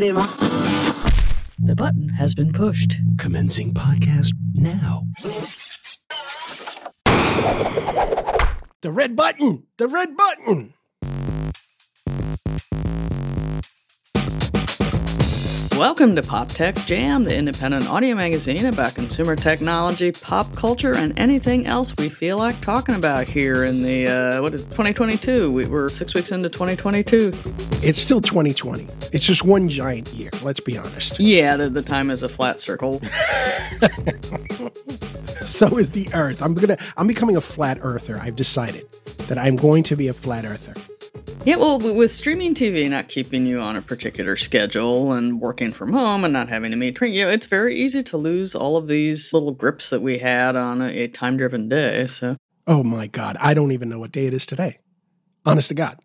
negative. The button has been pushed. Commencing podcast now. The red button! The red button! Welcome to Pop Tech Jam, the independent audio magazine about consumer technology, pop culture, and anything else we feel like talking about here in the, uh, what is it, 2022? We, we're six weeks into 2022. It's still 2020. It's just one giant year, let's be honest. Yeah, the, the time is a flat circle. So is the earth. I'm gonna I'm becoming a flat earther. I've decided that I'm going to be a flat earther. Yeah, well, with streaming TV not keeping you on a particular schedule and working from home and not having to meet, you know, it's very easy to lose all of these little grips that we had on a, a time-driven day. So, Oh my god, I don't even know what day it is today. Honest to God.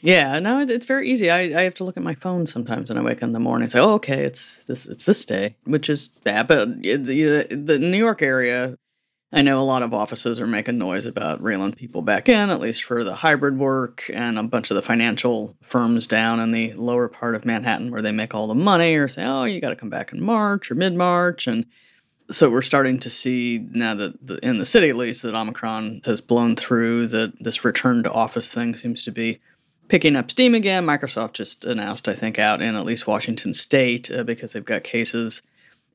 yeah, no, it's very easy. I, I have to look at my phone sometimes when I wake up in the morning and say, "Oh, okay, it's this, it's this day," which is bad. But the, the New York area, I know a lot of offices are making noise about reeling people back in, at least for the hybrid work, and a bunch of the financial firms down in the lower part of Manhattan where they make all the money are saying, "Oh, you got to come back in March or mid March," and so we're starting to see now that the, in the city at least that Omicron has blown through that this return to office thing seems to be picking up steam again. Microsoft just announced, I think, out in at least Washington State uh, because they've got cases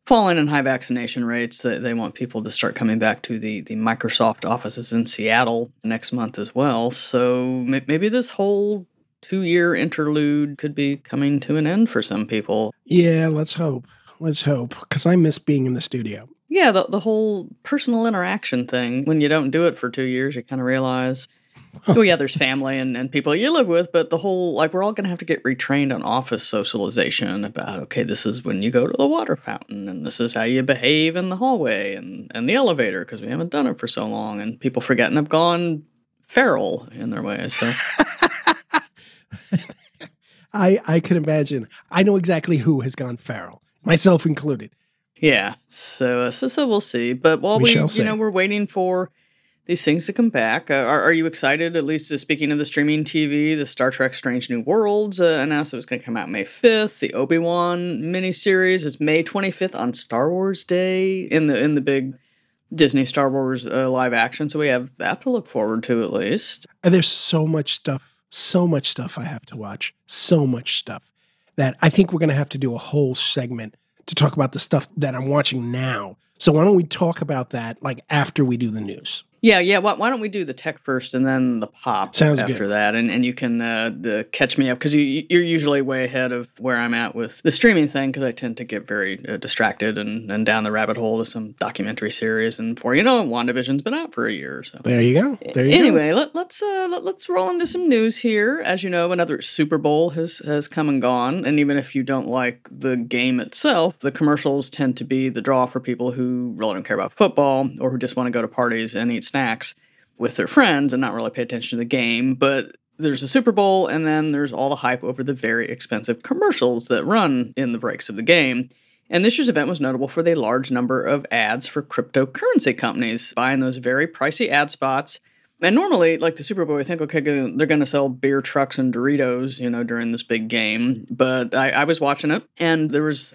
falling in high vaccination rates. They want people to start coming back to the the Microsoft offices in Seattle next month as well. So maybe this whole two year interlude could be coming to an end for some people. Yeah, let's hope. Let's hope. Because I miss being in the studio. Yeah, the, the whole personal interaction thing. When you don't do it for two years, you kind of realize, oh, yeah, there's family and, and people you live with, but the whole, like, we're all going to have to get retrained on office socialization about, okay, this is when you go to the water fountain and this is how you behave in the hallway and, and the elevator because we haven't done it for so long and people forget and have gone feral in their ways. So, I I can imagine. I know exactly who has gone feral, myself included. yeah. So, uh, so, so we'll see. But while We we, you see. know, we're waiting for these things to come back. Uh, are, are you excited? At least uh, speaking of the streaming TV, the Star Trek: Strange New Worlds uh, announced it was going to come out May fifth. The Obi Wan miniseries is May twenty fifth on Star Wars Day in the in the big Disney Star Wars uh, live action. So we have that to look forward to at least. And there's so much stuff, so much stuff I have to watch, so much stuff that I think we're going to have to do a whole segment to talk about the stuff that I'm watching now. So why don't we talk about that like after we do the news? Yeah, yeah. Why, why don't we do the tech first and then the pop Sounds after good. that, and and you can uh, the, catch me up because you you're usually way ahead of where I'm at with the streaming thing because I tend to get very uh, distracted and, and down the rabbit hole to some documentary series, and for you know WandaVision's been out for a year or so. There you go. There you go. Anyway, let, let's uh, let, let's roll into some news here. As you know, another Super Bowl has has come and gone, and even if you don't like the game itself, the commercials tend to be the draw for people who really don't care about football or who just want to go to parties and eat snacks with their friends and not really pay attention to the game. But there's the Super Bowl, and then there's all the hype over the very expensive commercials that run in the breaks of the game. And this year's event was notable for the large number of ads for cryptocurrency companies buying those very pricey ad spots. And normally, like the Super Bowl, I think, okay, they're going to sell beer trucks and Doritos, you know, during this big game. But I, I was watching it, and there was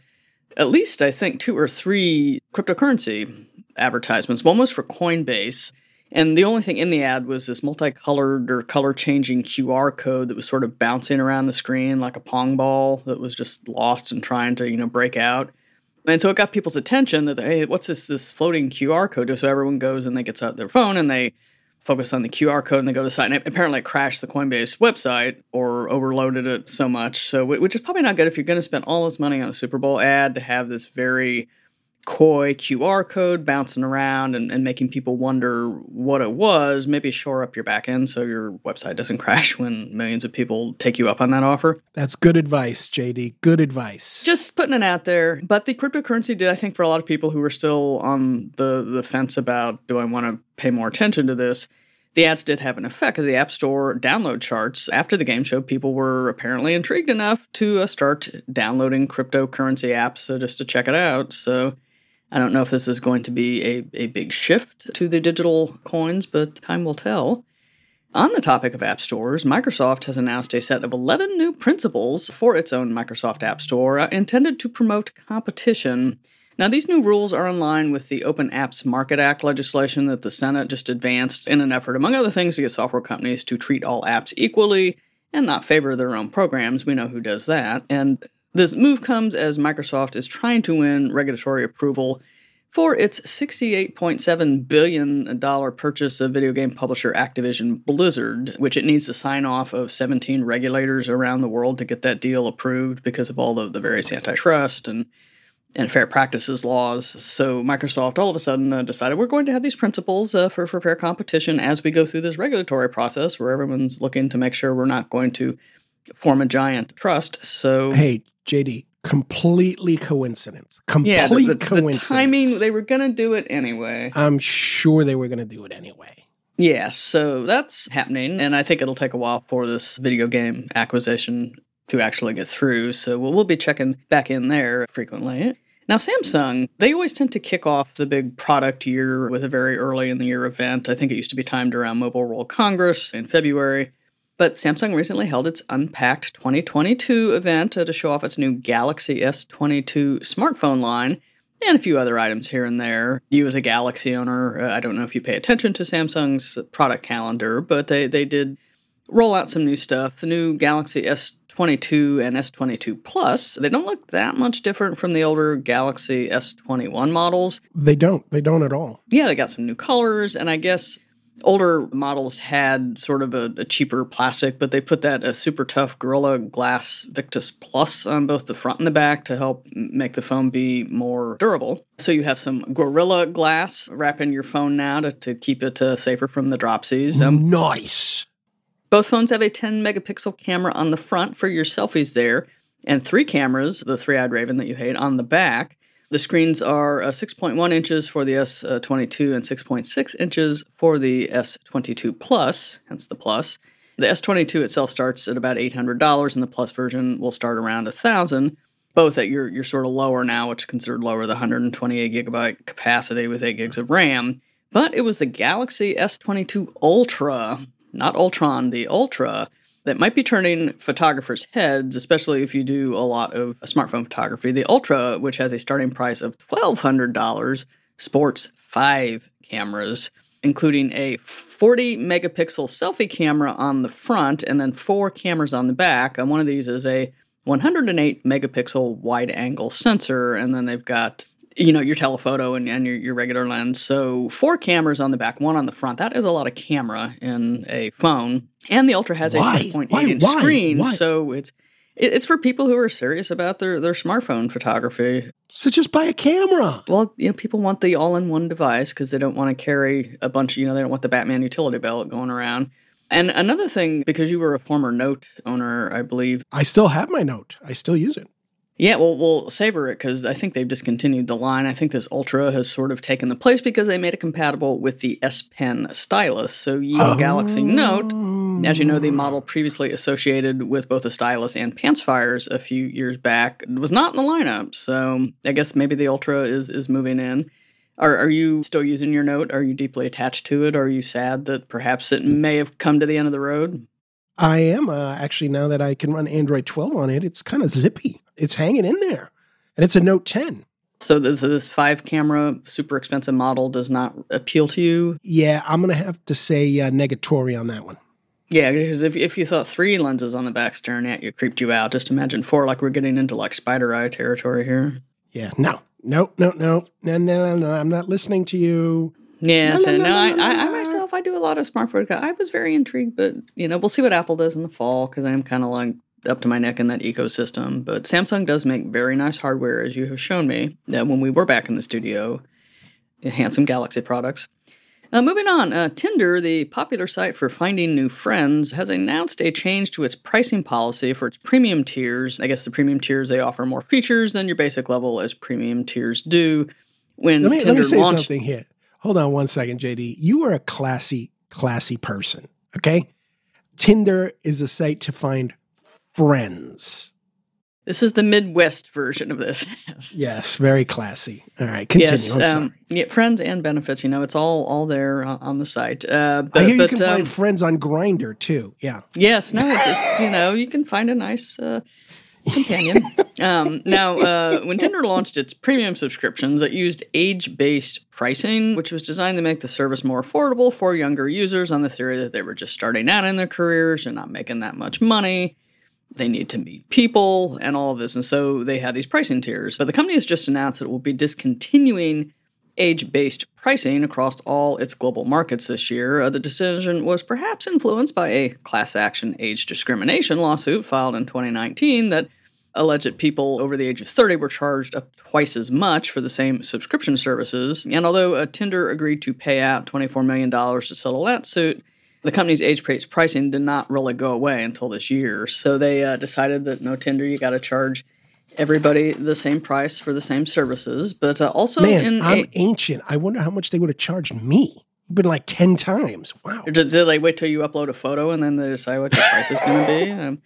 at least, I think, two or three cryptocurrency advertisements. One was for Coinbase. And the only thing in the ad was this multicolored or color changing QR code that was sort of bouncing around the screen like a pong ball that was just lost and trying to, you know, break out. And so it got people's attention that, hey, what's this this floating QR code? So everyone goes and they gets out their phone and they focus on the QR code and they go to the site. And apparently it crashed the Coinbase website or overloaded it so much. So which is probably not good if you're going to spend all this money on a Super Bowl ad to have this very coy QR code bouncing around and, and making people wonder what it was, maybe shore up your back end so your website doesn't crash when millions of people take you up on that offer. That's good advice, JD. Good advice. Just putting it out there. But the cryptocurrency did, I think, for a lot of people who were still on the, the fence about do I want to pay more attention to this, the ads did have an effect because the App Store download charts after the game show, people were apparently intrigued enough to uh, start downloading cryptocurrency apps uh, just to check it out. So I don't know if this is going to be a, a big shift to the digital coins, but time will tell. On the topic of app stores, Microsoft has announced a set of 11 new principles for its own Microsoft App Store uh, intended to promote competition. Now, these new rules are in line with the Open Apps Market Act legislation that the Senate just advanced in an effort, among other things, to get software companies to treat all apps equally and not favor their own programs. We know who does that. And this move comes as Microsoft is trying to win regulatory approval for its $68.7 billion purchase of video game publisher Activision Blizzard, which it needs to sign off of 17 regulators around the world to get that deal approved because of all the, the various antitrust and and fair practices laws. So Microsoft all of a sudden uh, decided we're going to have these principles uh, for, for fair competition as we go through this regulatory process where everyone's looking to make sure we're not going to form a giant trust. So hey, JD, completely coincidence. Complete yeah, the, the, coincidence. The timing they were going to do it anyway. I'm sure they were going to do it anyway. Yes, so that's happening, and I think it'll take a while for this video game acquisition to actually get through. So we'll, we'll be checking back in there frequently. Now, Samsung, they always tend to kick off the big product year with a very early in the year event. I think it used to be timed around Mobile World Congress in February. But Samsung recently held its Unpacked 2022 event to show off its new Galaxy S22 smartphone line and a few other items here and there. You, as a Galaxy owner, uh, I don't know if you pay attention to Samsung's product calendar, but they, they did roll out some new stuff. The new Galaxy S22 and S22 Plus, they don't look that much different from the older Galaxy S21 models. They don't. They don't at all. Yeah, they got some new colors, and I guess older models had sort of a, a, cheaper plastic, but they put that a super tough Gorilla Glass Victus Plus on both the front and the back to help make the phone be more durable. So you have some Gorilla Glass wrapping your phone now to, to keep it uh, safer from the dropsies. Um, nice. Both phones have a 10 megapixel camera on the front for your selfies there, and three cameras, the three eyed raven that you hate, on the back. The screens are uh, 6.1 inches for the S22 and 6.6 inches for the S22 Plus, hence the Plus. The S22 itself starts at about $800, and the Plus version will start around 1000 both at your, your sort of lower now, which is considered lower, the 128 gigabyte capacity with 8 gigs of RAM. But it was the Galaxy S22 Ultra, not Ultron, the Ultra, that might be turning photographers' heads, especially if you do a lot of smartphone photography. The Ultra, which has a starting price of $1,200, sports five cameras, including a 40 megapixel selfie camera on the front and then four cameras on the back. And one of these is a 108 megapixel wide angle sensor, and then they've got you know your telephoto and, and your, your regular lens so four cameras on the back one on the front that is a lot of camera in a phone and the ultra has Why? a 6.8 inch screen Why? so it's it's for people who are serious about their, their smartphone photography So just buy a camera. well you know people want the all-in-one device because they don't want to carry a bunch you know they don't want the batman utility belt going around and another thing because you were a former note owner i believe I still have my note. I still use it. Yeah, well, we'll savor it because I think they've discontinued the line. I think this Ultra has sort of taken the place because they made it compatible with the S Pen stylus. So, Yale Galaxy Note, as you know, the model previously associated with both the stylus and pants fires a few years back, was not in the lineup. So, I guess maybe the Ultra is is moving in. Are, are you still using your Note? Are you deeply attached to it? Are you sad that perhaps it may have come to the end of the road? I am uh, actually now that I can run Android 12 on it. It's kind of zippy it's hanging in there, and it's a Note 10. So this, this five camera super expensive model does not appeal to you? Yeah, I'm gonna have to say uh, negatory on that one. Yeah, because if, if you thought three lenses on the back staring at you creeped you out, just imagine four. Like we're getting into like spider eye territory here. Yeah, no, no, no, no, no, no, no. I'm not listening to you. Yeah, no, so no, no, no I, I, I, myself, I do a lot of smart smartphone. I was very intrigued, but you know, we'll see what Apple does in the fall because I'm kind of like up to my neck in that ecosystem. But Samsung does make very nice hardware, as you have shown me uh, when we were back in the studio. Handsome Galaxy products. Uh, moving on, uh, Tinder, the popular site for finding new friends, has announced a change to its pricing policy for its premium tiers. I guess the premium tiers they offer more features than your basic level, as premium tiers do. When Let me Tinder let me say launched, something here. Hold on one second, JD. You are a classy, classy person. Okay, Tinder is a site to find friends. This is the Midwest version of this. yes, very classy. All right, continue. Yes, um, yeah, friends and benefits. You know, it's all all there on the site. Uh, but, I hear but, you can um, find friends on Grindr too. Yeah. Yes. No. It's, it's you know you can find a nice. Uh, companion. um, now, uh, when Tinder launched its premium subscriptions, it used age based pricing, which was designed to make the service more affordable for younger users on the theory that they were just starting out in their careers and not making that much money. They need to meet people and all of this. And so they had these pricing tiers. But the company has just announced that it will be discontinuing age based pricing across all its global markets this year. Uh, the decision was perhaps influenced by a class action age discrimination lawsuit filed in 2019 that alleged people over the age of 30 were charged up twice as much for the same subscription services. And although uh, Tinder agreed to pay out $24 million to settle that suit, the company's age based pricing did not really go away until this year. So they uh, decided that no tender, you got to charge everybody the same price for the same services. But uh, also, man, in I'm a- ancient. I wonder how much they would have charged me. Been like ten times. Wow. Did they wait till you upload a photo and then they decide what your price is going to be? Um,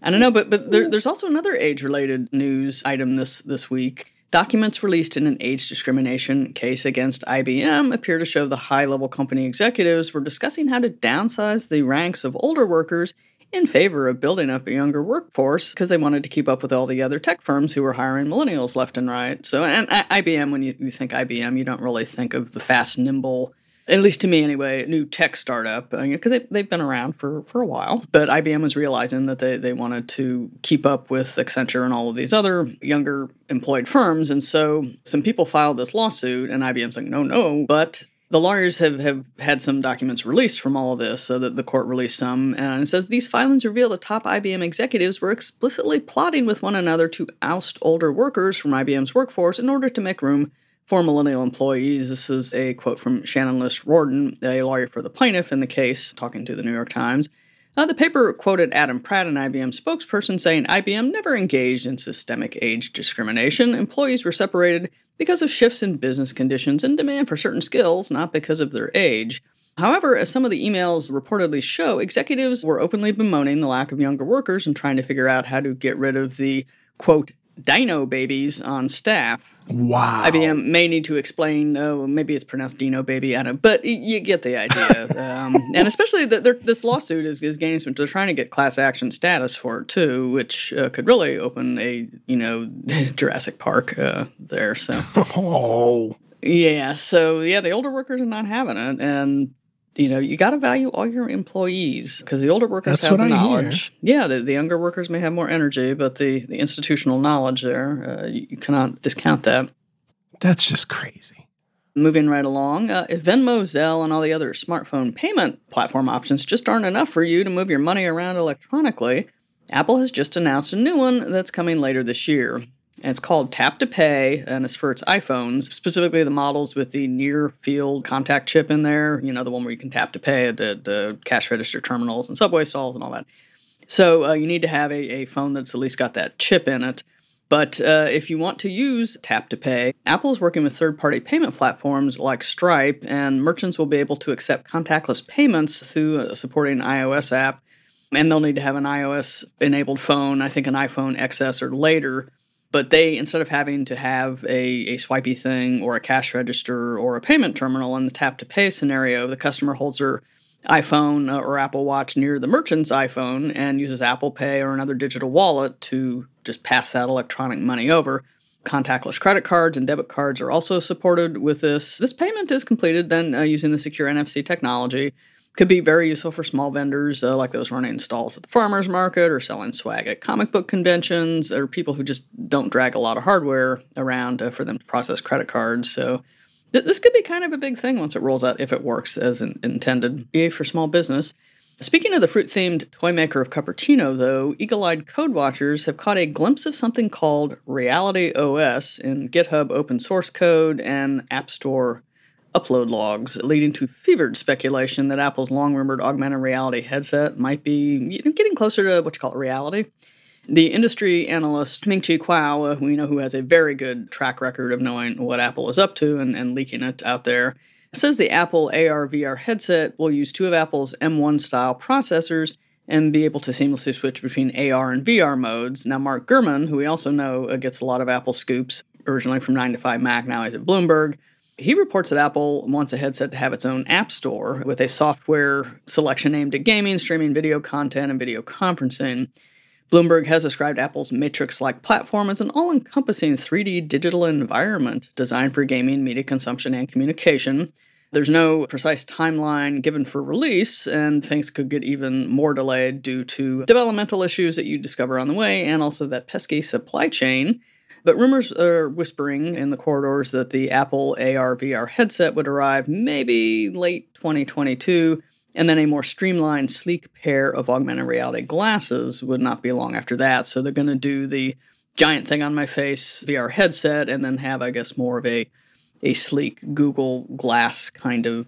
I don't know, but but there, there's also another age related news item this this week. Documents released in an age discrimination case against IBM appear to show the high level company executives were discussing how to downsize the ranks of older workers in favor of building up a younger workforce because they wanted to keep up with all the other tech firms who were hiring millennials left and right. So, and IBM, when you, you think IBM, you don't really think of the fast, nimble, at least to me anyway, new tech startup because uh, they, they've been around for, for a while. But IBM was realizing that they, they wanted to keep up with Accenture and all of these other younger employed firms. And so some people filed this lawsuit, and IBM's like, no, no. But the lawyers have, have had some documents released from all of this, so that the court released some, and it says these filings reveal the top IBM executives were explicitly plotting with one another to oust older workers from IBM's workforce in order to make room for millennial employees. This is a quote from Shannon Liss-Riordan, a lawyer for the plaintiff in the case, talking to the New York Times. Uh, the paper quoted Adam Pratt, an IBM spokesperson, saying IBM never engaged in systemic age discrimination. Employees were separated because of shifts in business conditions and demand for certain skills, not because of their age. However, as some of the emails reportedly show, executives were openly bemoaning the lack of younger workers and trying to figure out how to get rid of the quote dino babies on staff. Wow. IBM may need to explain, oh, maybe it's pronounced dino baby, I don't know, but you get the idea. um, and especially the, this lawsuit is, is gaining some, they're trying to get class action status for it too, which uh, could really open a, you know, Jurassic Park uh, there. So. Oh. Yeah. So, yeah, the older workers are not having it. And you know, you got to value all your employees because the older workers That's have the knowledge. Yeah, the, the, younger workers may have more energy, but the, the institutional knowledge there, uh, you, you, cannot discount that. That's just crazy. Moving right along, uh, Venmo, Zelle, and all the other smartphone payment platform options just aren't enough for you to move your money around electronically. Apple has just announced a new one that's coming later this year and it's called Tap to Pay, and it's for its iPhones, specifically the models with the near field contact chip in there. You know, the one where you can tap to pay at the, the cash register terminals and subway stalls and all that. So uh, you need to have a, a phone that's at least got that chip in it. But uh, if you want to use Tap to Pay, Apple is working with third party payment platforms like Stripe, and merchants will be able to accept contactless payments through a supporting iOS app. And they'll need to have an iOS enabled phone, I think an iPhone XS or later, but they, instead of having to have a, a swipey thing or a cash register or a payment terminal in the tap to pay scenario, the customer holds their iPhone or Apple Watch near the merchant's iPhone and uses Apple Pay or another digital wallet to just pass that electronic money over. Contactless credit cards and debit cards are also supported with this. This payment is completed then uh, using the secure NFC technology could be very useful for small vendors uh, like those running stalls at the farmers market or selling swag at comic book conventions or people who just don't drag a lot of hardware around uh, for them to process credit cards. So th- this could be kind of a big thing once it rolls out if it works as in- intended. Yay for small business. Speaking of the fruit themed toy maker of Cupertino, though, eagle eyed code watchers have caught a glimpse of something called Reality OS in GitHub open source code and App Store upload logs, leading to fevered speculation that Apple's long rumored augmented reality headset might be you know, getting closer to what you call reality. The industry analyst Ming Chi Kuo, uh, we know who has a very good track record of knowing what Apple is up to and, and leaking it out there, says the Apple AR VR headset will use two of Apple's M1 style processors and be able to seamlessly switch between AR and VR modes. Now, Mark Gurman, who we also know uh, gets a lot of Apple scoops, originally from 9 to 5 Mac, now he's at Bloomberg. He reports that Apple wants a headset to have its own app store with a software selection aimed at gaming, streaming video content, and video conferencing. Bloomberg has described Apple's Matrix like platform as an all encompassing 3D digital environment designed for gaming, media consumption, and communication. There's no precise timeline given for release, and things could get even more delayed due to developmental issues that you discover on the way and also that pesky supply chain. But rumors are whispering in the corridors that the Apple AR VR headset would arrive maybe late 2022 and then a more streamlined, sleek pair of augmented reality glasses would not be long after that. So they're going to do the giant thing on my face VR headset and then have, I guess, more of a, a sleek Google Glass kind of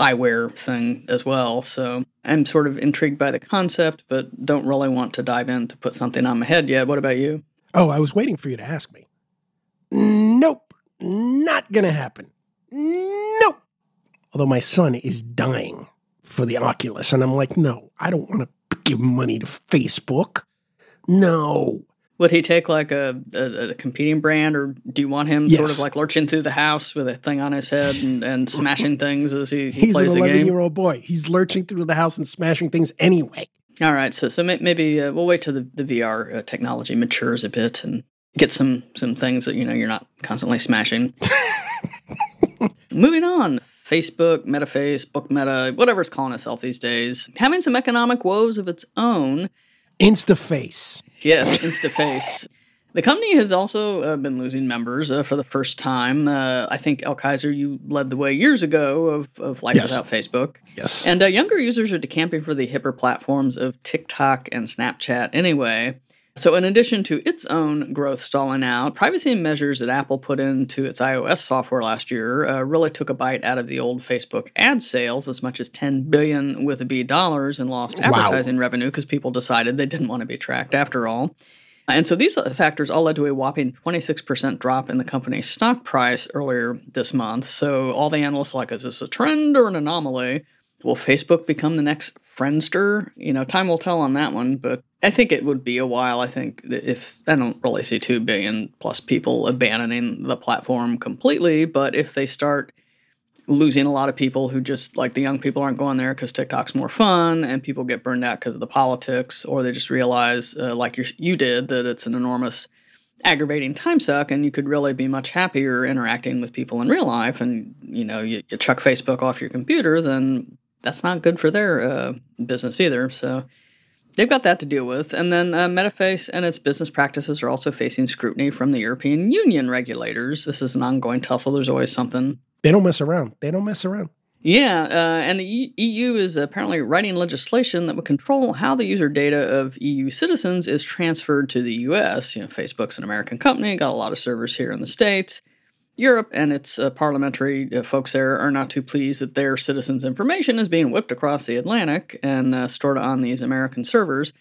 eyewear thing as well. So I'm sort of intrigued by the concept, but don't really want to dive in to put something on my head yet. What about you? Oh, I was waiting for you to ask me. Nope, not going to happen. Nope. Although my son is dying for the Oculus. And I'm like, no, I don't want to give money to Facebook. No. Would he take like a, a, a competing brand, or do you want him yes. sort of like lurching through the house with a thing on his head and, and smashing things as he, he He's plays an the game? 11 year old boy. He's lurching through the house and smashing things anyway. All right, so so maybe uh, we'll wait till the, the VR uh, technology matures a bit and get some some things that you know you're not constantly smashing. Moving on. Facebook, MetaFace, Book Meta, whatever it's calling itself these days, having some economic woes of its own. InstaFace. Yes, InstaFace. The company has also uh, been losing members uh, for the first time. Uh, I think El Kaiser, you led the way years ago of, of Life yes. Without Facebook. Yes. And uh, younger users are decamping for the hipper platforms of TikTok and Snapchat anyway. So, in addition to its own growth stalling out, privacy measures that Apple put into its iOS software last year uh, really took a bite out of the old Facebook ad sales, as much as 10 billion with a B dollars in lost advertising wow. revenue because people decided they didn't want to be tracked after all. Uh, and so these factors all led to a whopping 26% drop in the company's stock price earlier this month. So all the analysts like, is this a trend or an anomaly? Will Facebook become the next Friendster? You know, time will tell on that one, but I think it would be a while. I think if I don't really see 2 billion plus people abandoning the platform completely, but if they start losing a lot of people who just like the young people aren't going there because TikTok's more fun and people get burned out because of the politics, or they just realize, uh, like you did, that it's an enormous aggravating time suck and you could really be much happier interacting with people in real life and you know you, you chuck facebook off your computer then that's not good for their uh, business either so they've got that to deal with. And then uh, Metaface and its business practices are also facing scrutiny from the European Union regulators. This is an ongoing tussle. There's always something. They don't mess around. They don't mess around. Yeah, uh, and the EU is apparently writing legislation that would control how the user data of EU citizens is transferred to the US. You know, Facebook's an American company, got a lot of servers here in the States. Europe and its uh, parliamentary uh, folks there are not too pleased that their citizens' information is being whipped across the Atlantic and uh, stored on these American servers.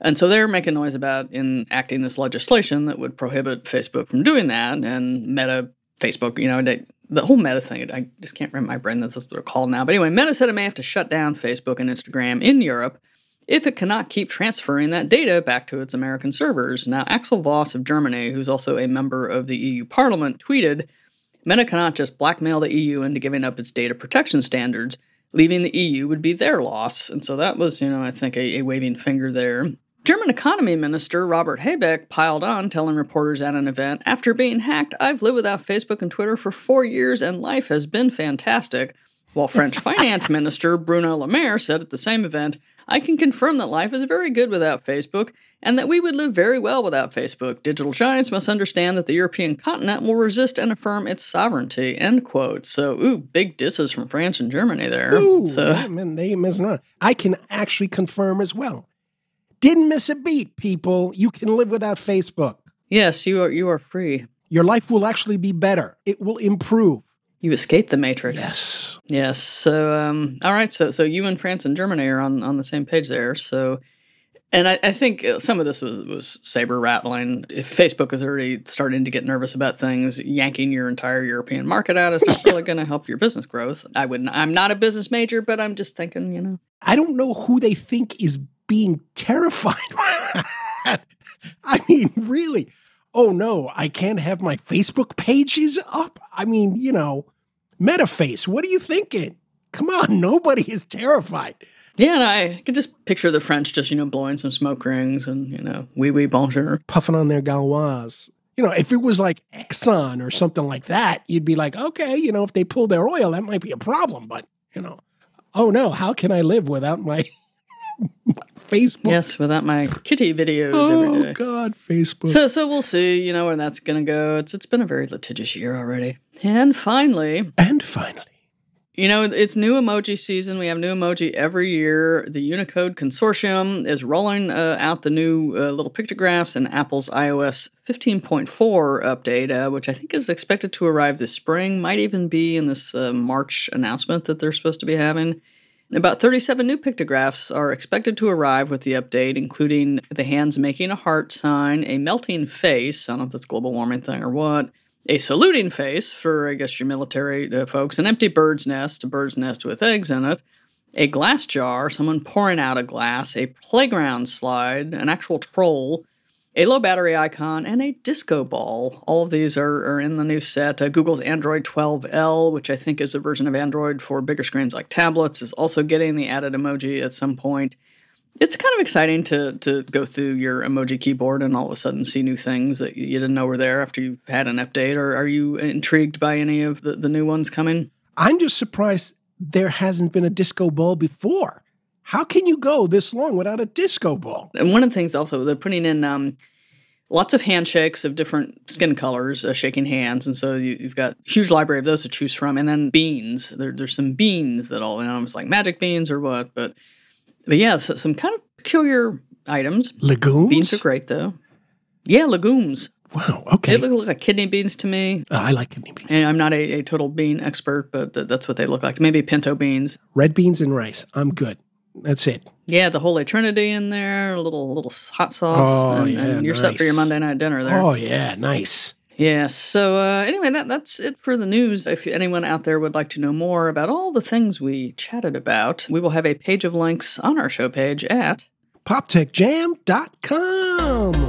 And so they're making noise about enacting this legislation that would prohibit Facebook from doing that. And Meta, Facebook, you know, they, the whole Meta thing, I just can't remember my brain that's what they're called now. But anyway, Meta said it may have to shut down Facebook and Instagram in Europe if it cannot keep transferring that data back to its American servers. Now, Axel Voss of Germany, who's also a member of the EU Parliament, tweeted Meta cannot just blackmail the EU into giving up its data protection standards. Leaving the EU would be their loss. And so that was, you know, I think a, a waving finger there. German economy minister Robert Habeck piled on, telling reporters at an event After being hacked, I've lived without Facebook and Twitter for four years and life has been fantastic. While French finance minister Bruno Le Maire said at the same event, I can confirm that life is very good without Facebook and that we would live very well without Facebook. Digital giants must understand that the European continent will resist and affirm its sovereignty. End quote. So, ooh, big disses from France and Germany there. Ooh, so, they ain't messing around. I can actually confirm as well. Didn't miss a beat, people. You can live without Facebook. Yes, you are. You are free. Your life will actually be better. It will improve. You escape the matrix. Yes. Yes. So, um, all right. So, so you and France and Germany are on on the same page there. So, and I, I, think uh, some of this was, was saber rattling. If Facebook is already starting to get nervous about things, yanking your entire European market out is not really going to help your business growth. I wouldn't. I'm not a business major, but I'm just thinking, you know. I don't know who they think is being terrified. I mean, really. Oh no, I can't have my Facebook pages up. I mean, you know, Metaface, what are you thinking? Come on, nobody is terrified. Yeah, and I could just picture the French just, you know, blowing some smoke rings and, you know, oui, oui, bonjour. Puffing on their Gauloise. You know, if it was like Exxon or something like that, you'd be like, okay, you know, if they pull their oil, that might be a problem. But, you know, oh no, how can I live without my Facebook. Yes, without my kitty videos oh, every day. God, Facebook. So, so we'll see. You know where that's going to go. It's it's been a very litigious year already. And finally, and finally, you know it's new emoji season. We have new emoji every year. The Unicode Consortium is rolling uh, out the new uh, little pictographs in Apple's iOS 15.4 update, uh, which I think is expected to arrive this spring. Might even be in this uh, March announcement that they're supposed to be having. About 37 new pictographs are expected to arrive with the update, including the hands making a heart sign, a melting face, I don't know if that's global warming thing or what, a saluting face for, I guess, your military uh, folks, an empty bird's nest, a bird's nest with eggs in it, a glass jar, someone pouring out a glass, a playground slide, an actual troll, a low battery icon, and a disco ball. All of these are, are in the new set. Uh, Google's Android 12L, which I think is a version of Android for bigger screens like tablets, is also getting the added emoji at some point. It's kind of exciting to to go through your emoji keyboard and all of a sudden see new things that you didn't know were there after you've had an update. Or are you intrigued by any of the, the new ones coming? I'm just surprised there hasn't been a disco ball before. How can you go this long without a disco ball? And one of the things also, they're putting in um, lots of handshakes of different skin colors, uh, shaking hands. And so you, have got huge library of those to choose from. And then beans. There, there's some beans that all, you know, it's like magic beans or what. But, but yeah, so some kind of peculiar items. Legumes? Beans are great, though. Yeah, legumes. Wow. Okay. They look like kidney beans to me. Uh, I like kidney beans. And I'm not a, a, total bean expert, but th- that's what they look like. Maybe pinto beans. Red beans and rice. I'm good. That's it. Yeah, the Holy Trinity in there, a little little hot sauce, oh, and, yeah, and you're nice. set for your Monday night dinner there. Oh yeah, nice. Yeah. So uh, anyway, that that's it for the news. If anyone out there would like to know more about all the things we chatted about, we will have a page of links on our show page at poptechjam.com.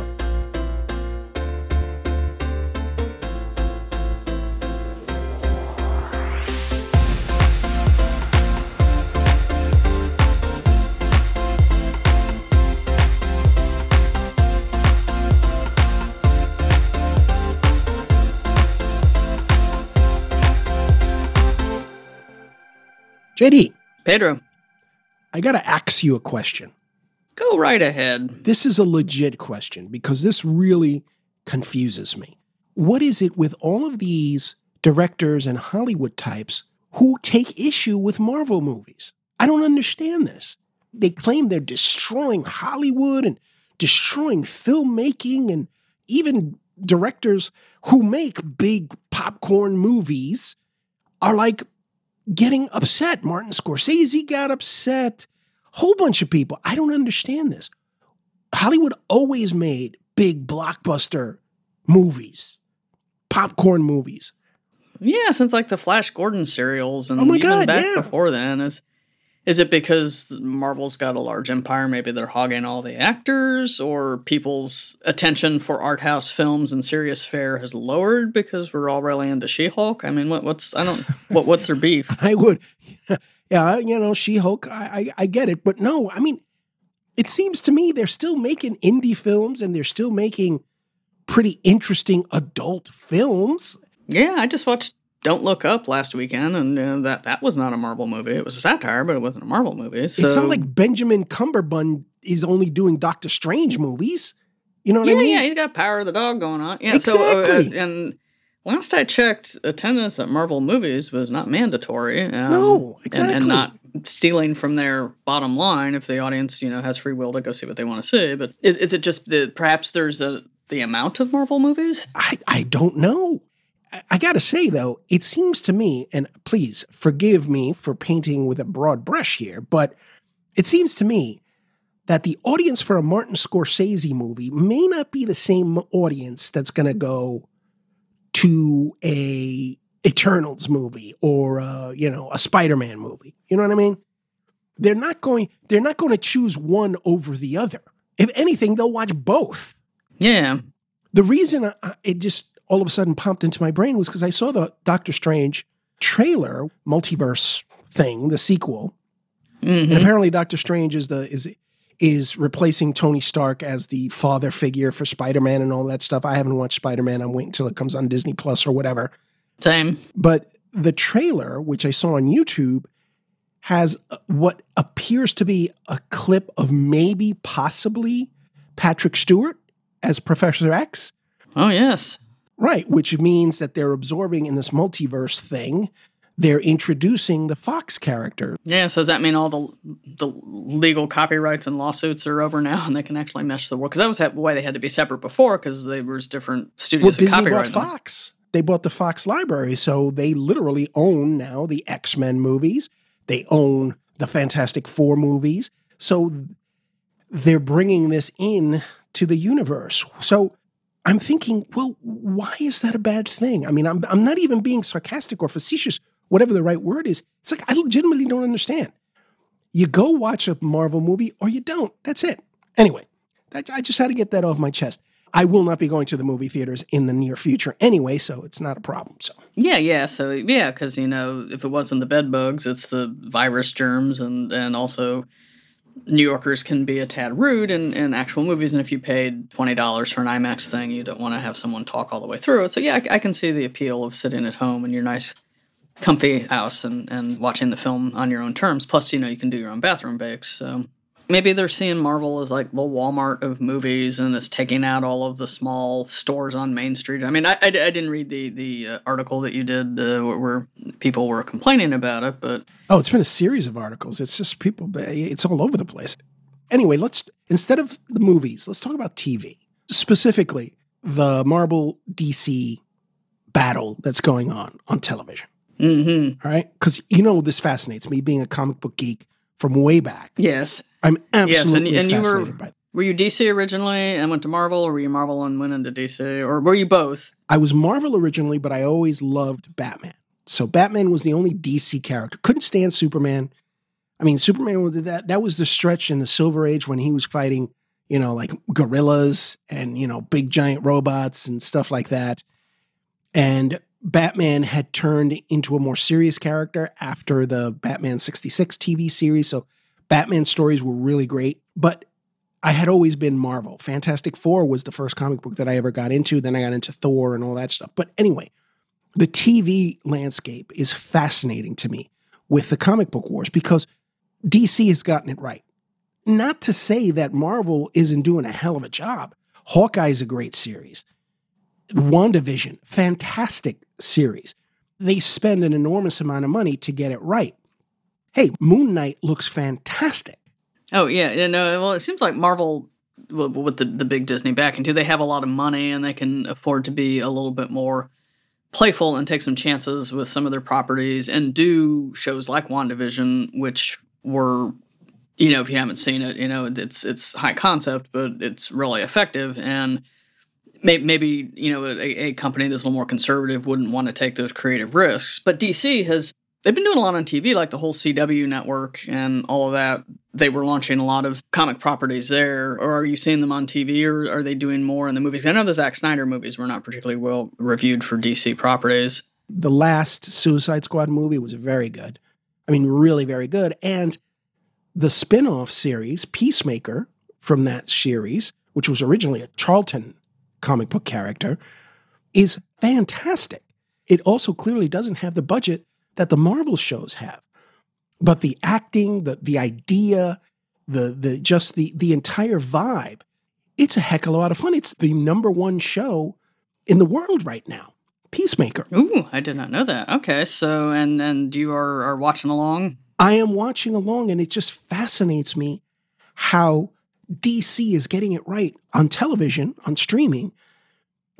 JD. Pedro. I got to ask you a question. Go right ahead. This is a legit question because this really confuses me. What is it with all of these directors and Hollywood types who take issue with Marvel movies? I don't understand this. They claim they're destroying Hollywood and destroying filmmaking and even directors who make big popcorn movies are like getting upset. Martin Scorsese got upset. Whole bunch of people. I don't understand this. Hollywood always made big blockbuster movies, popcorn movies. Yeah, since like the Flash Gordon serials and oh my even God, back yeah. before then. Is is it because Marvel's got a large empire? Maybe they're hogging all the actors, or people's attention for art house films and serious fare has lowered because we're all really into She Hulk. I mean, what, what's I don't what what's their beef? I would, yeah, you know, She Hulk. I, I I get it, but no, I mean, it seems to me they're still making indie films and they're still making pretty interesting adult films. Yeah, I just watched don't Look Up last weekend, and uh, that that was not a Marvel movie. It was a satire, but it wasn't a Marvel movie. So. It's not like Benjamin Cumberbund is only doing Doctor Strange movies. You know what yeah, I mean? Yeah, he's got Power of the Dog going on. Yeah, exactly. so uh, and last I checked, attendance at Marvel movies was not mandatory. Um, no, exactly, and, and, not stealing from their bottom line if the audience you know has free will to go see what they want to see. But is is it just that perhaps there's a the amount of Marvel movies? I I don't know. I got to say, though, it seems to me, and please forgive me for painting with a broad brush here, but it seems to me that the audience for a Martin Scorsese movie may not be the same audience that's going to go to a Eternals movie or a, you know a Spider-Man movie. You know what I mean? they're not going they're not going to choose one over the other. If anything, they'll watch both. Yeah. The reason I- it just all of a sudden popped into my brain was because I saw the Doctor Strange trailer, multiverse thing, the sequel, Mhm. and apparently Doctor Strange is the is is replacing Tony Stark as the father figure for Spider Man and all that stuff. I haven't watched Spider Man. I'm waiting until it comes on Disney Plus or whatever. Same. But the trailer, which I saw on YouTube, has uh, what appears to be a clip of maybe possibly Patrick Stewart as Professor X. Oh, yes. Right, which means that they're absorbing in this multiverse thing. They're introducing the Fox character. Yeah, so does that mean all the the legal copyrights and lawsuits are over now, and they can actually mesh the world? Because that was way they had to be separate before, because there was different studios that Disney bought them. Fox. They bought the Fox library, so they literally own now the X Men movies. They own the Fantastic Four movies. So they're bringing this in to the universe. So I'm thinking, well, why is that a bad thing? I mean, I'm, I'm not even being sarcastic or facetious, whatever the right word is. It's like, I legitimately don't understand. You go watch a Marvel movie or you don't. That's it. Anyway, that, I just had to get that off my chest. I will not be going to the movie theaters in the near future anyway, so it's not a problem. So Yeah, yeah. So yeah, because you know, if it wasn't the bed bugs, it's the virus germs, and and also New Yorkers can be a tad rude in, in actual movies. And if you paid twenty dollars for an IMAX thing, you don't want to have someone talk all the way through it. So yeah, I, I can see the appeal of sitting at home in your nice, comfy house and and watching the film on your own terms. Plus, you know, you can do your own bathroom breaks. So. Maybe they're seeing Marvel as like the Walmart of movies, and it's taking out all of the small stores on Main Street. I mean, I, I, I didn't read the the uh, article that you did uh, where, where people were complaining about it, but Oh, it's been a series of articles. It's just people, it's all over the place. Anyway, let's, instead of the movies, let's talk about TV. Specifically, the Marvel DC battle that's going on on television. hmm All right. Because, you know, this fascinates me being a comic book geek from way back. yes, I'm Yes, and- absolutely and you were- fascinated by were you DC originally and went to Marvel, or were you Marvel and went into DC, or were you both? I was Marvel originally, but I always loved Batman. So Batman was the only DC character. Couldn't stand Superman. I mean, Superman that that was the stretch in the Silver Age when he was fighting, you know, like gorillas and you know big giant robots and stuff like that. And Batman had turned into a more serious character after the Batman 66 TV series. So Batman stories were really great, but I had always been Marvel. Fantastic Four was the first comic book that I ever got into. Then I got into Thor and all that stuff. But anyway, the TV landscape is fascinating to me with the comic book wars because DC has gotten it right. Not to say that Marvel isn't doing a hell of a job. Hawkeye is a great series. WandaVision, fantastic series. They spend an enormous amount of money to get it right. Hey, Moon Knight looks fantastic. Oh yeah, yeah. No, well, it seems like Marvel, with the the big Disney backing too, they have a lot of money and they can afford to be a little bit more playful and take some chances with some of their properties and do shows like WandaVision, which were, you know, if you haven't seen it, you know, it's it's high concept, but it's really effective and. Maybe you know a, a company that's a little more conservative wouldn't want to take those creative risks, but DC has they've been doing a lot on TV, like the whole CW network and all of that. They were launching a lot of comic properties there, or are you seeing them on TV, or are they doing more in the movies? I know the Zack Snyder movies were not particularly well reviewed for DC properties. the last Suicide Squad movie was very good. I mean, really very good. And the spin off series, Peacemaker, from that series, which was originally a Charlton comic book character, is fantastic. It also clearly doesn't have the budget that the Marvel shows have. But the acting, the the idea, the the just the the entire vibe, it's a heck of a lot of fun. It's the number one show in the world right now. Peacemaker. Ooh, I did not know that. Okay, so and and you are are watching along. I am watching along and it just fascinates me how DC is getting it right on television, on streaming,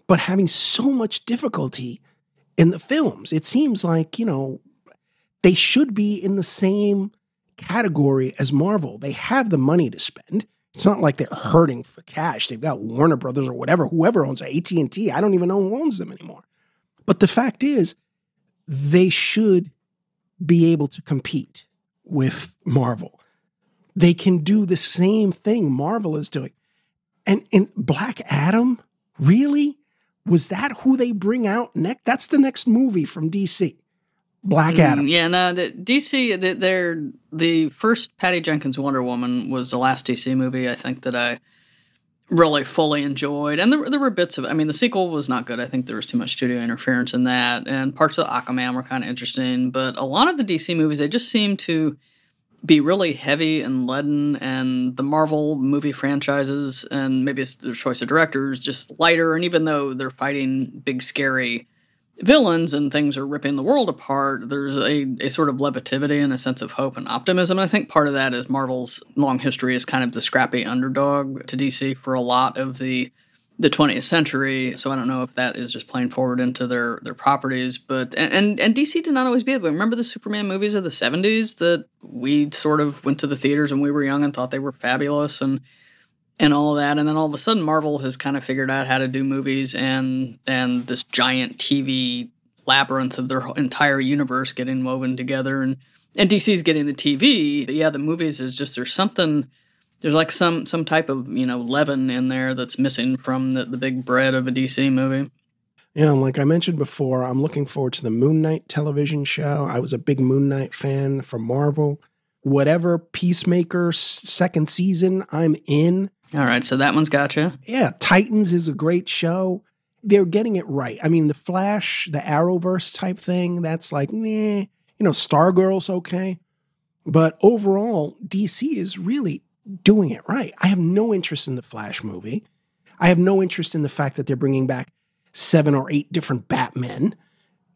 but having so much difficulty in the films. It seems like, you know, they should be in the same category as Marvel. They have the money to spend. It's not like they're hurting for cash. They've got Warner Brothers or whatever, whoever owns AT&T. I don't even know who owns them anymore. But the fact is, they should be able to compete with Marvel. They can do the same thing Marvel is doing. And in Black Adam, really? Was that who they bring out next? That's the next movie from DC. Black Mm, Adam. Yeah, no, the DC, the, they're the first Patty Jenkins Wonder Woman was the last DC movie I think that I really fully enjoyed, and there, there were bits of. I mean, the sequel was not good. I think there was too much studio interference in that, and parts of Aquaman were kind of interesting, but a lot of the DC movies they just seem to be really heavy and leaden, and the Marvel movie franchises, and maybe it's their choice of directors, just lighter. And even though they're fighting big, scary villains and things are ripping the world apart, there's a, a sort of levitivity and a sense of hope and optimism. And I think part of that is Marvel's long history as kind of the scrappy underdog to DC for a lot of the the 20th century. So I don't know if that is just playing forward into their their properties, but and and, and DC did not always be that way. Remember the Superman movies of the 70s that we sort of went to the theaters when we were young and thought they were fabulous and and all that and then all of a sudden marvel has kind of figured out how to do movies and and this giant tv labyrinth of their entire universe getting woven together and and dc's getting the tv but yeah the movies is just there's something there's like some some type of you know leaven in there that's missing from the, the big bread of a dc movie Yeah, and like I mentioned before, I'm looking forward to the Moon Knight television show. I was a big Moon Knight fan from Marvel. Whatever Peacemaker second season, I'm in. All right so that one's gotcha Yeah, Titans is a great show. They're getting it right. I mean, the Flash, the Arrowverse type thing, that's like, meh. You know, Stargirl's okay. But overall, DC is really doing it right. I have no interest in the Flash movie. I have no interest in the fact that they're bringing back seven or eight different Batmen.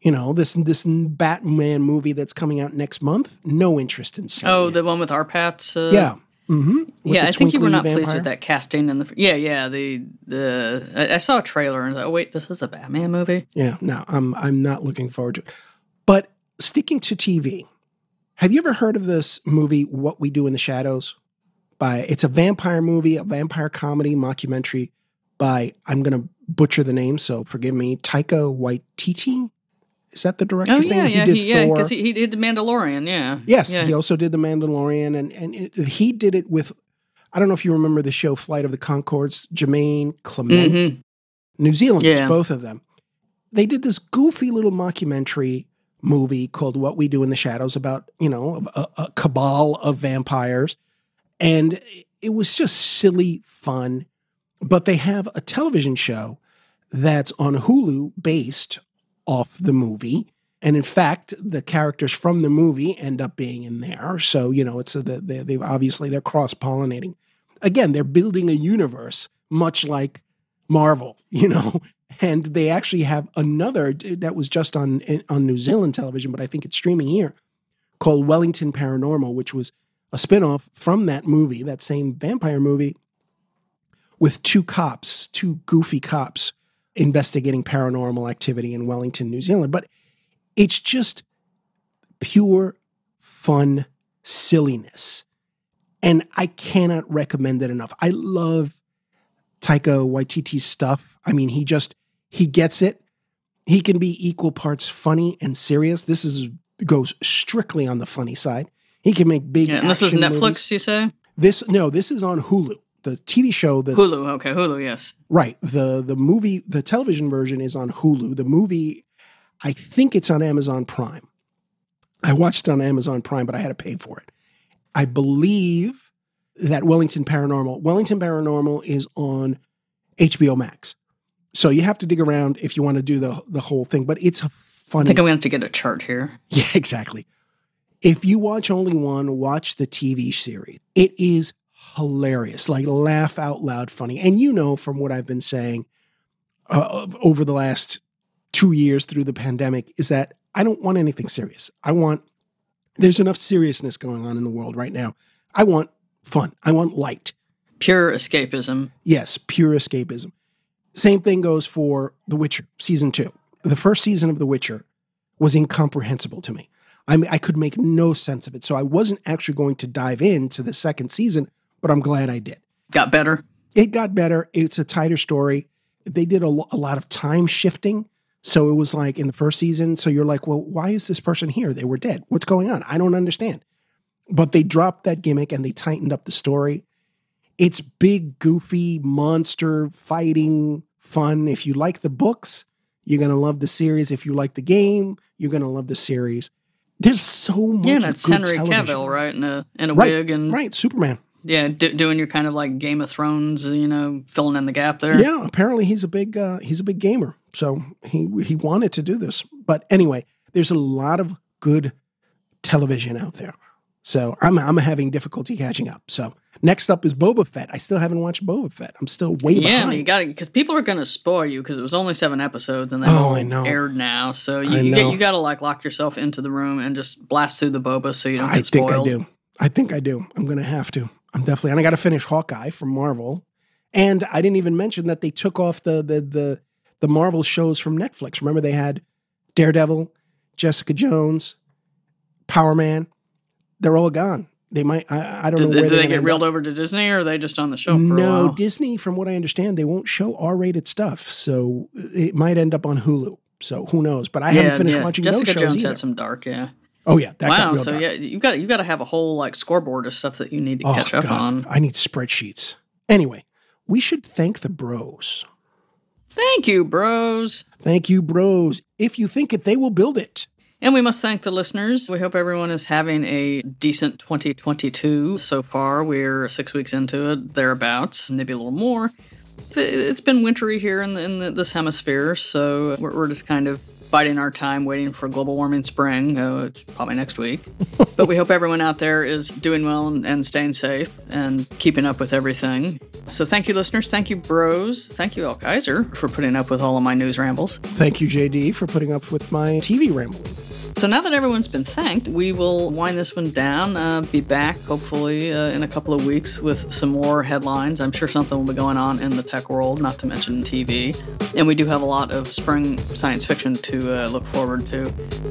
You know, this this Batman movie that's coming out next month. No interest in seeing oh it. the one with RPattz uh, yeah, hmm yeah, I think you were not pleased with that casting and the yeah, yeah. The the I, I saw a trailer and I thought, oh wait, this is a Batman movie. Yeah, no, I'm I'm not looking forward to it. But sticking to TV, have you ever heard of this movie What We Do in the Shadows? By it's a vampire movie, a vampire comedy mockumentary by I'm gonna butcher the name, so forgive me, Taika Waititi. Is that the director's Oh yeah, name? yeah, did he, yeah, because he, he did the Mandalorian. Yeah, Yes, yeah. he also did The Mandalorian, and and it, he did it with. I don't know if you remember the show Flight of the Conchords. Jermaine Clement, Mhm. New Zealanders, Yeah. both of them. They did this goofy little mockumentary movie called What We Do in the Shadows about you know a, a cabal of vampires, and it was just silly fun. But they have a television show that's on Hulu based off the movie. And in fact, the characters from the movie end up being in there. So, you know, it's a, they, they've obviously they're cross pollinating. Again, they're building a universe much like Marvel, you know, and they actually have another that was just on on New Zealand television, but I think it's streaming here called Wellington Paranormal, which was a spinoff from that movie, that same vampire movie, with two cops, two goofy cops investigating paranormal activity in Wellington, New Zealand. But it's just pure fun silliness. And I cannot recommend it enough. I love Taika Waititi's stuff. I mean, he just he gets it. He can be equal parts funny and serious. This is goes strictly on the funny side. He can make big. Yeah, and this is Netflix, movies. you say? This no, this is on Hulu. The TV show, the Hulu. Okay, Hulu. Yes. Right. The the movie, the television version is on Hulu. The movie, I think it's on Amazon Prime. I watched it on Amazon Prime, but I had to pay for it. I believe that Wellington Paranormal, Wellington Paranormal is on HBO Max. So you have to dig around if you want to do the the whole thing, but it's a funny I think I'm going to have to get a chart here. yeah, exactly. If you watch only one, watch the TV series. It is hilarious, like laugh out loud funny. And you know from what I've been saying uh, over the last two years through the pandemic is that I don't want anything serious. I want, there's enough seriousness going on in the world right now. I want fun. I want light. Pure escapism. Yes, pure escapism. Same thing goes for The Witcher season two. The first season of The Witcher was incomprehensible to me. I mean, I could make no sense of it. So I wasn't actually going to dive into the second season, but I'm glad I did. Got better. It got better. It's a tighter story. They did a, lo- a lot of time shifting. So it was like in the first season. So you're like, well, why is this person here? They were dead. What's going on? I don't understand. but they dropped that gimmick and they tightened up the story. It's big, goofy, monster fighting fun. If you like the books, you're going to love the series. If you like the game, you're going to love the series. There's so much. Yeah, good Henry television. Cavill, right? In a in a Right, wig and Right, Superman. Yeah, d- doing your kind of like Game of Thrones, you know, filling in the gap there. Yeah, apparently he's a big uh, he's a big gamer, so he he wanted to do this. But anyway, there's a lot of good television out there, so I'm I'm having difficulty catching up. So next up is Boba Fett. I still haven't watched Boba Fett. I'm still way Yeah, behind. Yeah, you got to because people are going to spoil you because it was only seven episodes and they Oh, all I know. aired now. So you, you, get, you got to like lock yourself into the room and just blast through the boba so you don't I get think spoiled. I do. I think I do. I'm going to have to. I'm definitely, and I got to finish Hawkeye from Marvel. And I didn't even mention that they took off the the the the Marvel shows from Netflix. Remember they had Daredevil, Jessica Jones, Power Man. They're all gone. They might. I, I don't Did, know where did they get reeled up. over to Disney or are they just on the show No? Disney, from what I understand, they won't show R-rated stuff, so it might end up on Hulu. So who knows? But I haven't finished watching Jessica those shows Jones either. had some dark, yeah. Oh yeah, wow, so dark. yeah, you got you got to have a whole like scoreboard of stuff that you need to Oh, catch up God. on. I need spreadsheets. Anyway, we should thank the bros. Thank you, bros. Thank you, bros. If you think it, they will build it. And we must thank the listeners. We hope everyone is having a decent 2022 so far. We're six weeks into it, thereabouts, maybe a little more. It's been wintry here in, the, in the, this hemisphere, so we're, we're just kind of biding our time, waiting for global warming spring, uh, probably next week. but we hope everyone out there is doing well and, and staying safe and keeping up with everything. So thank you, listeners. Thank you, bros. Thank you, El Kaiser, for putting up with all of my news rambles. Thank you, JD, for putting up with my TV rambling. So now that everyone's been thanked, we will wind this one down. Uh, be back hopefully uh, in a couple of weeks with some more headlines. I'm sure something will be going on in the tech world, not to mention TV. And we do have a lot of spring science fiction to uh, look forward to.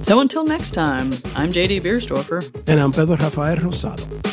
So until next time, I'm JD Biersdorfer. And I'm Pedro Rafael Rosado.